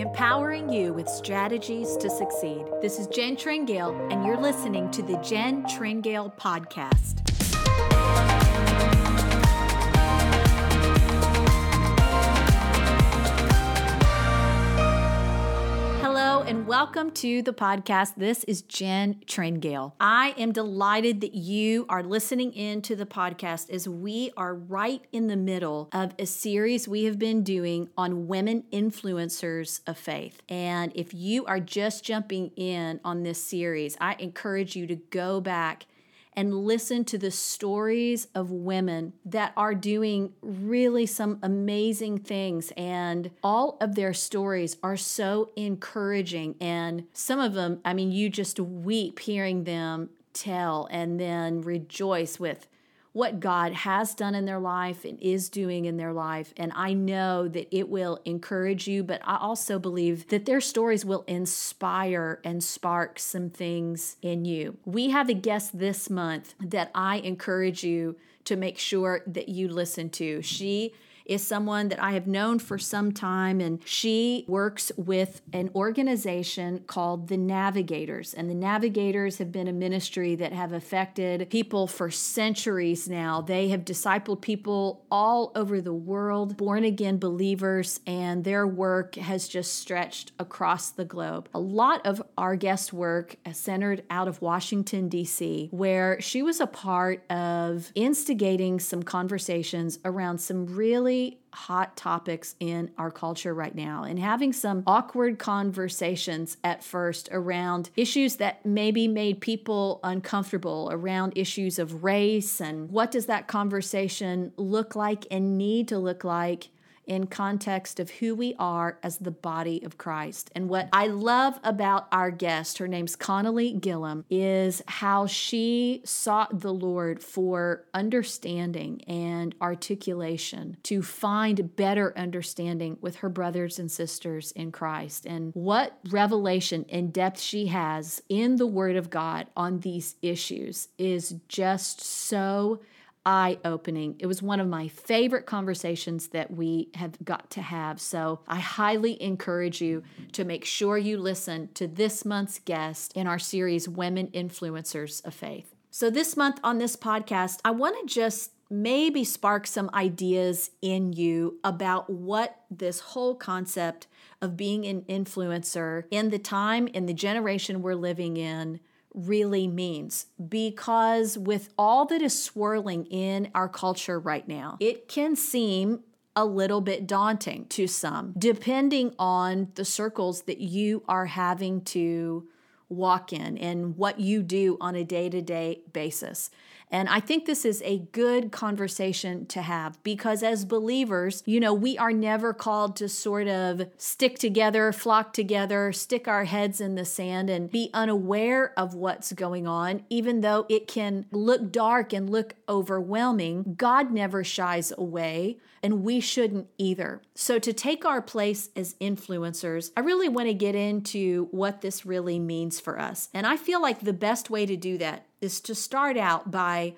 empowering you with strategies to succeed. This is Jen Tringale, and you're listening to the Jen Tringale Podcast. Welcome to the podcast. This is Jen Tringale. I am delighted that you are listening in to the podcast as we are right in the middle of a series we have been doing on women influencers of faith. And if you are just jumping in on this series, I encourage you to go back and listen to the stories of women that are doing really some amazing things. And all of their stories are so encouraging. And some of them, I mean, you just weep hearing them tell and then rejoice with what God has done in their life and is doing in their life. And I know that it will encourage you, but I also believe that their stories will inspire and spark some things in you. We have a guest this month that I encourage you to make sure that you listen to. She is someone that I have known for some time, and she works with an organization called the Navigators. And the Navigators have been a ministry that have affected people for centuries now. They have discipled people all over the world, born again believers, and their work has just stretched across the globe. A lot of our guest work centered out of Washington, D.C., where she was a part of instigating some conversations around some really really hot topics in our culture right now and having some awkward conversations at first around issues that maybe made people uncomfortable around issues of race and what does that conversation look like and need to look like in context of who we are as the body of Christ. And what I love about our guest, her name's Connally Gilliam, is how she sought the Lord for understanding and articulation to find better understanding with her brothers and sisters in Christ. And what revelation and depth she has in the Word of God on these issues is just so eye opening. It was one of my favorite conversations that we have got to have. So I highly encourage you to make sure you listen to this month's guest in our series, Women Influencers of Faith. So this month on this podcast, I want to just maybe spark some ideas in you about what this whole concept of being an influencer in the time, in the generation we're living in, really means because with all that is swirling in our culture right now, it can seem a little bit daunting to some, depending on the circles that you are having to walk in and what you do on a day to day basis. And I think this is a good conversation to have because as believers, you know, we are never called to sort of stick together, flock together, stick our heads in the sand and be unaware of what's going on, even though it can look dark and look overwhelming. God never shies away and we shouldn't either. So, to take our place as influencers, I really want to get into what this really means for us. And I feel like the best way to do that is to start out by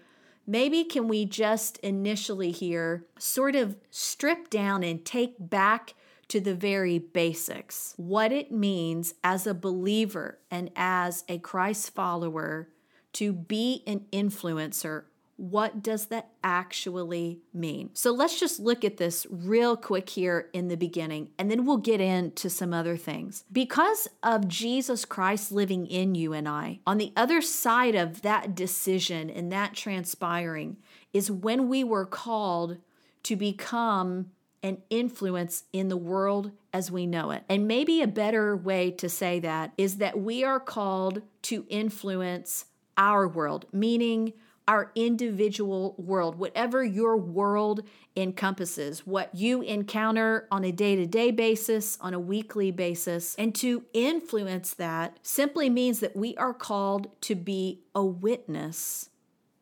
maybe can we just initially here sort of strip down and take back to the very basics what it means as a believer and as a Christ follower to be an influencer what does that actually mean? So let's just look at this real quick here in the beginning, and then we'll get into some other things. Because of Jesus Christ living in you and I, on the other side of that decision and that transpiring is when we were called to become an influence in the world as we know it. And maybe a better way to say that is that we are called to influence our world, meaning our individual world, whatever your world encompasses, what you encounter on a day to day basis, on a weekly basis. And to influence that simply means that we are called to be a witness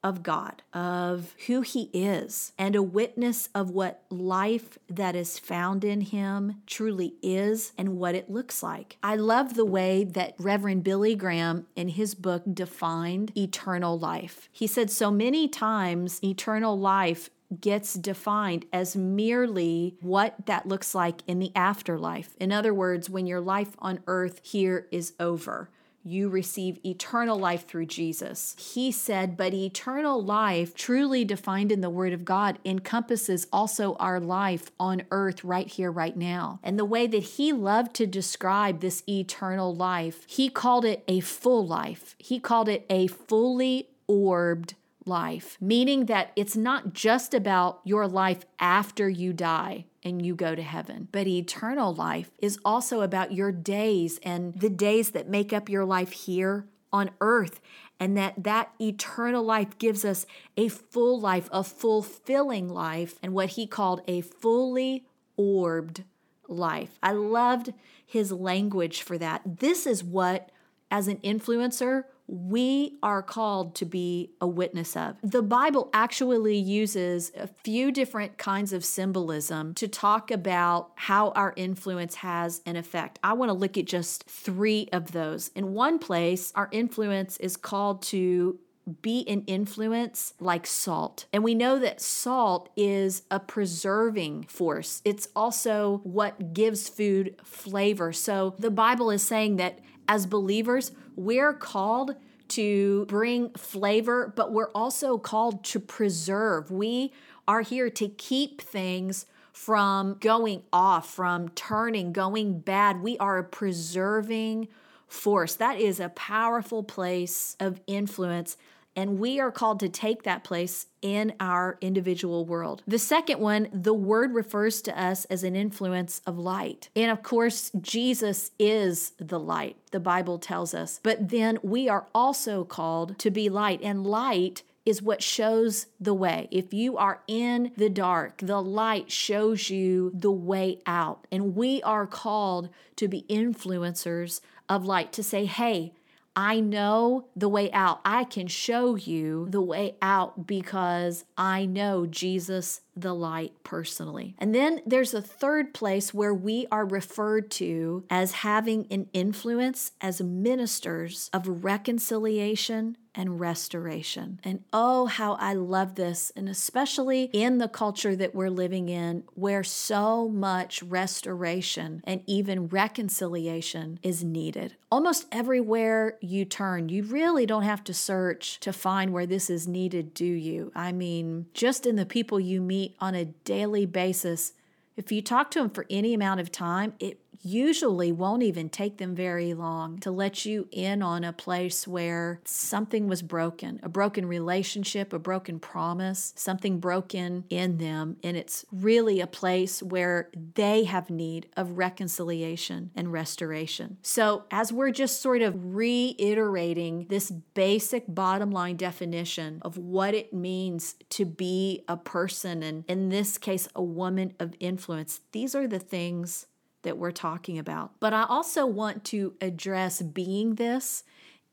of God, of who He is, and a witness of what life that is found in Him truly is and what it looks like. I love the way that Reverend Billy Graham in his book defined eternal life. He said so many times eternal life gets defined as merely what that looks like in the afterlife. In other words, when your life on earth here is over you receive eternal life through Jesus. He said, but eternal life, truly defined in the Word of God, encompasses also our life on earth right here, right now. And the way that he loved to describe this eternal life, he called it a full life. He called it a fully orbed life, meaning that it's not just about your life after you die and you go to heaven, but eternal life is also about your days and the days that make up your life here on earth and that that eternal life gives us a full life, a fulfilling life, and what he called a fully orbed life. I loved his language for that. This is what, as an influencer, we are called to be a witness of. The Bible actually uses a few different kinds of symbolism to talk about how our influence has an effect. I want to look at just three of those. In one place, our influence is called to be an influence like salt. And we know that salt is a preserving force. It's also what gives food flavor. So the Bible is saying that as believers, we're called to bring flavor, but we're also called to preserve. We are here to keep things from going off, from turning, going bad. We are a preserving force. That is a powerful place of influence and we are called to take that place in our individual world. The second one, the word refers to us as an influence of light. And of course, Jesus is the light, the Bible tells us. But then we are also called to be light, and light is what shows the way. If you are in the dark, the light shows you the way out. And we are called to be influencers of light, to say, hey, I know the way out. I can show you the way out because I know Jesus the light personally. And then there's a third place where we are referred to as having an influence as ministers of reconciliation and restoration. And oh, how I love this, and especially in the culture that we're living in, where so much restoration and even reconciliation is needed. Almost everywhere you turn, you really don't have to search to find where this is needed, do you? I mean, just in the people you meet on a daily basis, if you talk to them for any amount of time, it usually won't even take them very long to let you in on a place where something was broken a broken relationship, a broken promise, something broken in them. And it's really a place where they have need of reconciliation and restoration. So, as we're just sort of reiterating this basic bottom line definition of what it means to be a person, and in this case, a woman of influence, these are the things that we're talking about. But I also want to address being this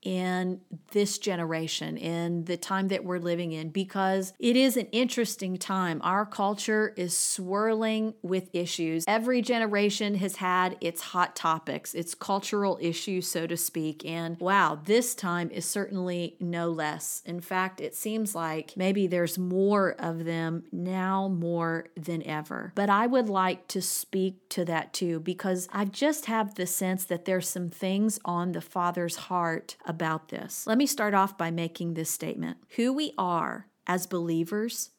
in this generation, in the time that we're living in, because it is an interesting time. Our culture is swirling with issues. Every generation has had its hot topics, its cultural issues, so to speak. And wow, this time is certainly no less. In fact, it seems like maybe there's more of them now more than ever. But I would like to speak to that too, because I just have the sense that there's some things on the Father's heart about this. Let me start off by making this statement Who we are as believers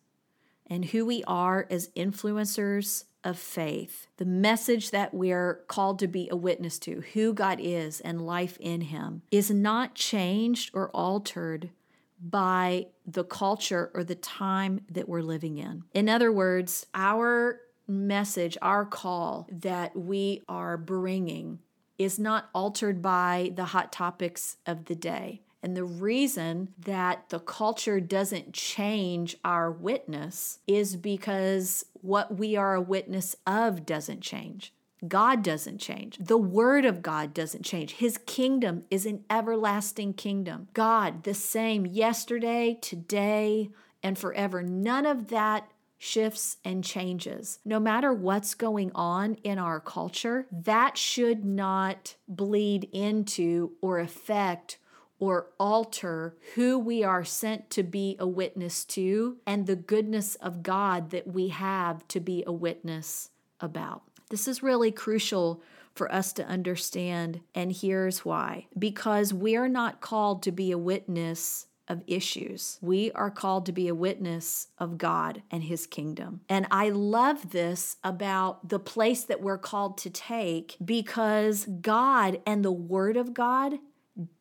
and who we are as influencers of faith, the message that we're called to be a witness to, who God is and life in Him, is not changed or altered by the culture or the time that we're living in. In other words, our message, our call that we are bringing is not altered by the hot topics of the day. And the reason that the culture doesn't change our witness is because what we are a witness of doesn't change. God doesn't change. The Word of God doesn't change. His kingdom is an everlasting kingdom. God, the same yesterday, today, and forever. None of that shifts and changes. No matter what's going on in our culture, that should not bleed into or affect or alter who we are sent to be a witness to and the goodness of God that we have to be a witness about. This is really crucial for us to understand, and here's why because we're not called to be a witness of issues. We are called to be a witness of God and His kingdom. And I love this about the place that we're called to take because God and the Word of God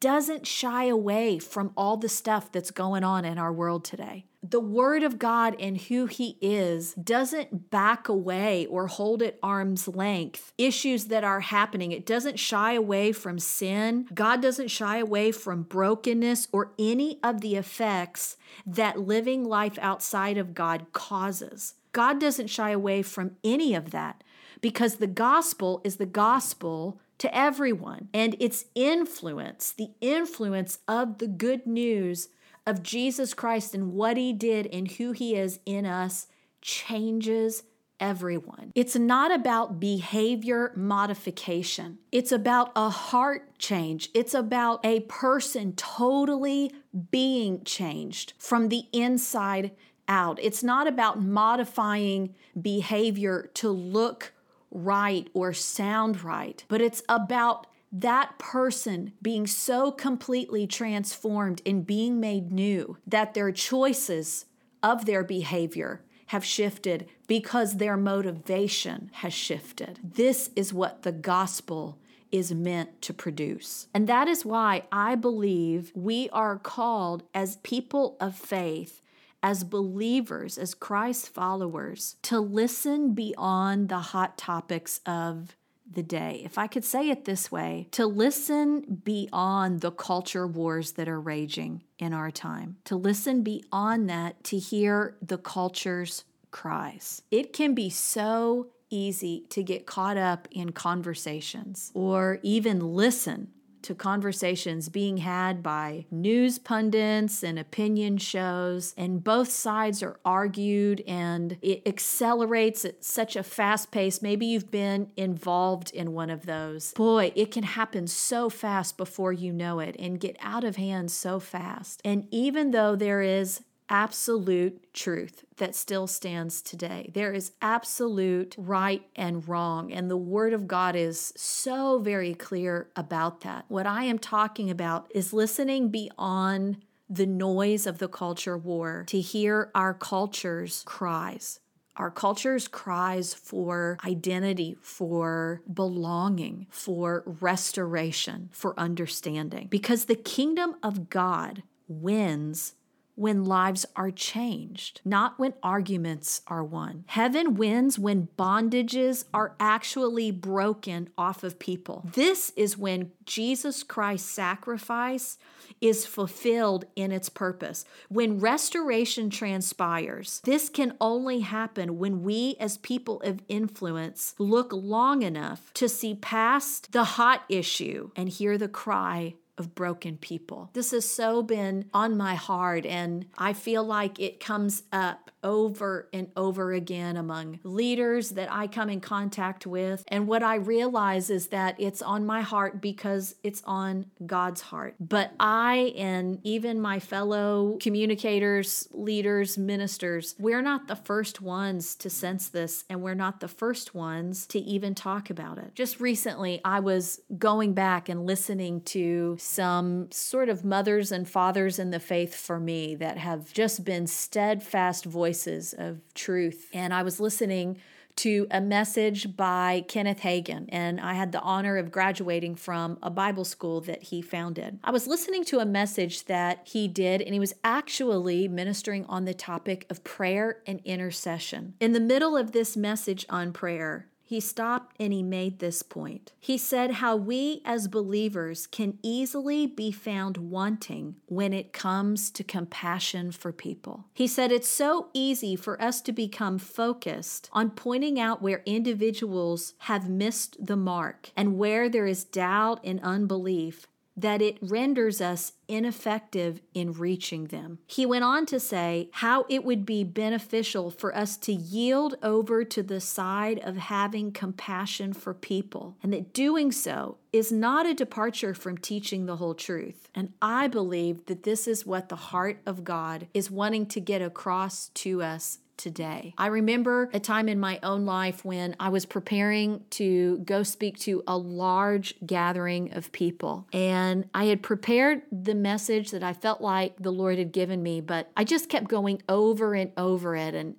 doesn't shy away from all the stuff that's going on in our world today. The Word of God and who He is doesn't back away or hold at arm's length issues that are happening. It doesn't shy away from sin. God doesn't shy away from brokenness or any of the effects that living life outside of God causes. God doesn't shy away from any of that because the gospel is the gospel to everyone. And its influence, the influence of the good news of Jesus Christ and what he did and who he is in us, changes everyone. It's not about behavior modification. It's about a heart change. It's about a person totally being changed from the inside out. It's not about modifying behavior to look right or sound right, but it's about that person being so completely transformed and being made new that their choices of their behavior have shifted because their motivation has shifted. This is what the gospel is meant to produce. And that is why I believe we are called as people of faith as believers, as Christ followers, to listen beyond the hot topics of the day. If I could say it this way, to listen beyond the culture wars that are raging in our time, to listen beyond that, to hear the culture's cries. It can be so easy to get caught up in conversations or even listen to conversations being had by news pundits and opinion shows, and both sides are argued and it accelerates at such a fast pace. Maybe you've been involved in one of those. Boy, it can happen so fast before you know it and get out of hand so fast. And even though there is absolute truth that still stands today. There is absolute right and wrong, and the Word of God is so very clear about that. What I am talking about is listening beyond the noise of the culture war to hear our culture's cries. Our culture's cries for identity, for belonging, for restoration, for understanding. Because the kingdom of God wins when lives are changed, not when arguments are won. Heaven wins when bondages are actually broken off of people. This is when Jesus Christ's sacrifice is fulfilled in its purpose. When restoration transpires, this can only happen when we, as people of influence, look long enough to see past the hot issue and hear the cry of broken people. This has so been on my heart, and I feel like it comes up over and over again among leaders that I come in contact with. And what I realize is that it's on my heart because it's on God's heart. But I and even my fellow communicators, leaders, ministers, we're not the first ones to sense this, and we're not the first ones to even talk about it. Just recently, I was going back and listening to some sort of mothers and fathers in the faith for me that have just been steadfast voices of truth. And I was listening to a message by Kenneth Hagin, and I had the honor of graduating from a Bible school that he founded. I was listening to a message that he did, and he was actually ministering on the topic of prayer and intercession. In the middle of this message on prayer, he stopped and he made this point. He said how we as believers can easily be found wanting when it comes to compassion for people. He said it's so easy for us to become focused on pointing out where individuals have missed the mark and where there is doubt and unbelief that it renders us ineffective in reaching them. He went on to say how it would be beneficial for us to yield over to the side of having compassion for people, and that doing so is not a departure from teaching the whole truth. And I believe that this is what the heart of God is wanting to get across to us today. I remember a time in my own life when I was preparing to go speak to a large gathering of people. And I had prepared the message that I felt like the Lord had given me, but I just kept going over and over it. And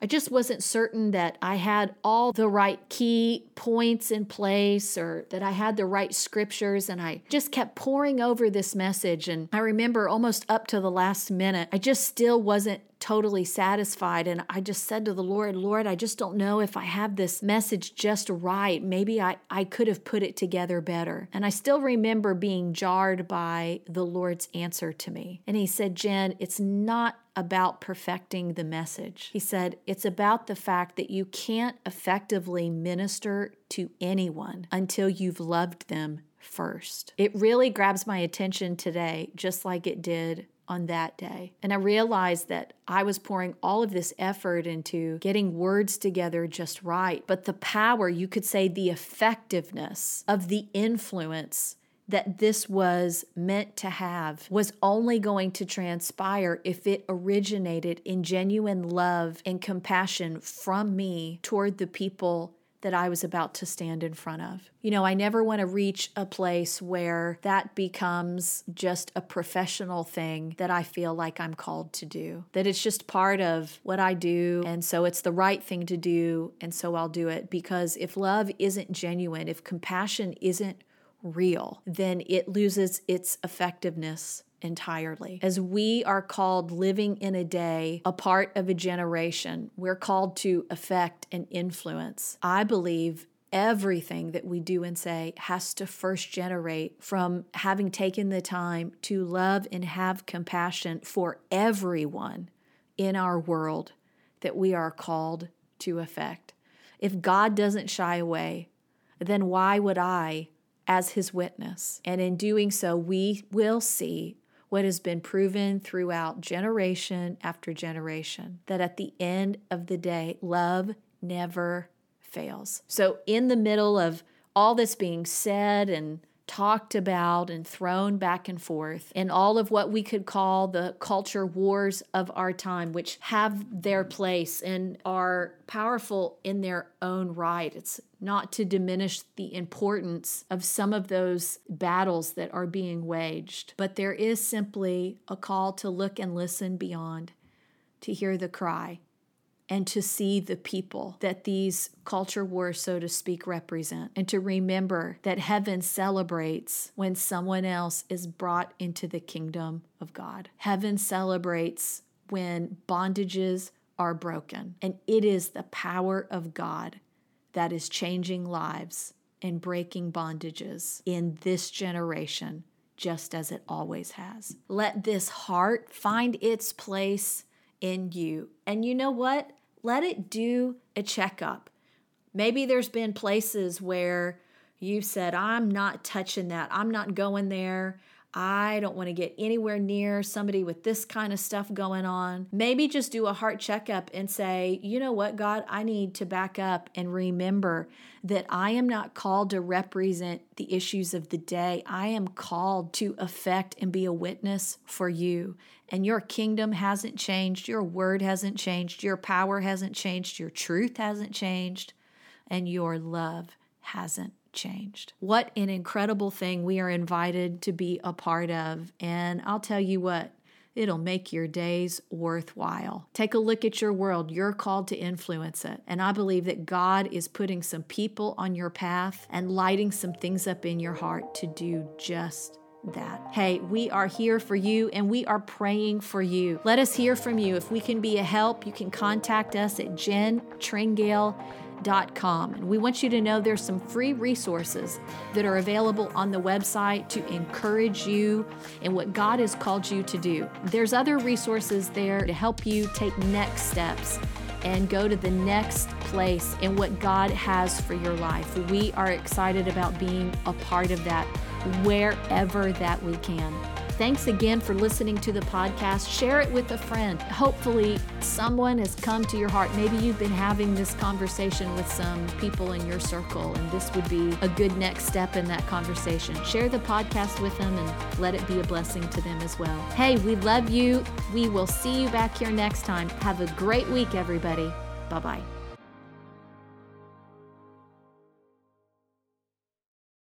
I just wasn't certain that I had all the right key points in place or that I had the right scriptures. And I just kept pouring over this message. And I remember almost up to the last minute, I just still wasn't totally satisfied. And I just said to the Lord, Lord, I just don't know if I have this message just right. Maybe I, I could have put it together better. And I still remember being jarred by the Lord's answer to me. And He said, Jen, it's not about perfecting the message. He said, it's about the fact that you can't effectively minister to anyone until you've loved them first. It really grabs my attention today, just like it did on that day. And I realized that I was pouring all of this effort into getting words together just right. But the power, you could say the effectiveness of the influence that this was meant to have was only going to transpire if it originated in genuine love and compassion from me toward the people that I was about to stand in front of. You know, I never want to reach a place where that becomes just a professional thing that I feel like I'm called to do, that it's just part of what I do. And so it's the right thing to do. And so I'll do it. Because if love isn't genuine, if compassion isn't real, then it loses its effectiveness entirely. As we are called living in a day, a part of a generation, we're called to affect and influence. I believe everything that we do and say has to first generate from having taken the time to love and have compassion for everyone in our world that we are called to affect. If God doesn't shy away, then why would I as his witness? And in doing so, we will see what has been proven throughout generation after generation that at the end of the day, love never fails. So, in the middle of all this being said and talked about and thrown back and forth in all of what we could call the culture wars of our time, which have their place and are powerful in their own right. It's not to diminish the importance of some of those battles that are being waged, but there is simply a call to look and listen beyond, to hear the cry and to see the people that these culture wars, so to speak, represent, and to remember that heaven celebrates when someone else is brought into the kingdom of God. Heaven celebrates when bondages are broken, and it is the power of God that is changing lives and breaking bondages in this generation, just as it always has. Let this heart find its place in you. And you know what? Let it do a checkup. Maybe there's been places where you've said, I'm not touching that. I'm not going there. I don't want to get anywhere near somebody with this kind of stuff going on. Maybe just do a heart checkup and say, you know what, God, I need to back up and remember that I am not called to represent the issues of the day. I am called to affect and be a witness for you. And your kingdom hasn't changed, your word hasn't changed, your power hasn't changed, your truth hasn't changed, and your love hasn't changed. What an incredible thing we are invited to be a part of. And I'll tell you what, it'll make your days worthwhile. Take a look at your world. You're called to influence it. And I believe that God is putting some people on your path and lighting some things up in your heart to do just that. Hey, we are here for you and we are praying for you. Let us hear from you. If we can be a help, you can contact us at Jen Tringale com. And we want you to know there's some free resources that are available on the website to encourage you in what God has called you to do. There's other resources there to help you take next steps and go to the next place in what God has for your life. We are excited about being a part of that wherever that we can. Thanks again for listening to the podcast. Share it with a friend. Hopefully, someone has come to your heart. Maybe you've been having this conversation with some people in your circle, and this would be a good next step in that conversation. Share the podcast with them and let it be a blessing to them as well. Hey, we love you. We will see you back here next time. Have a great week, everybody. Bye bye.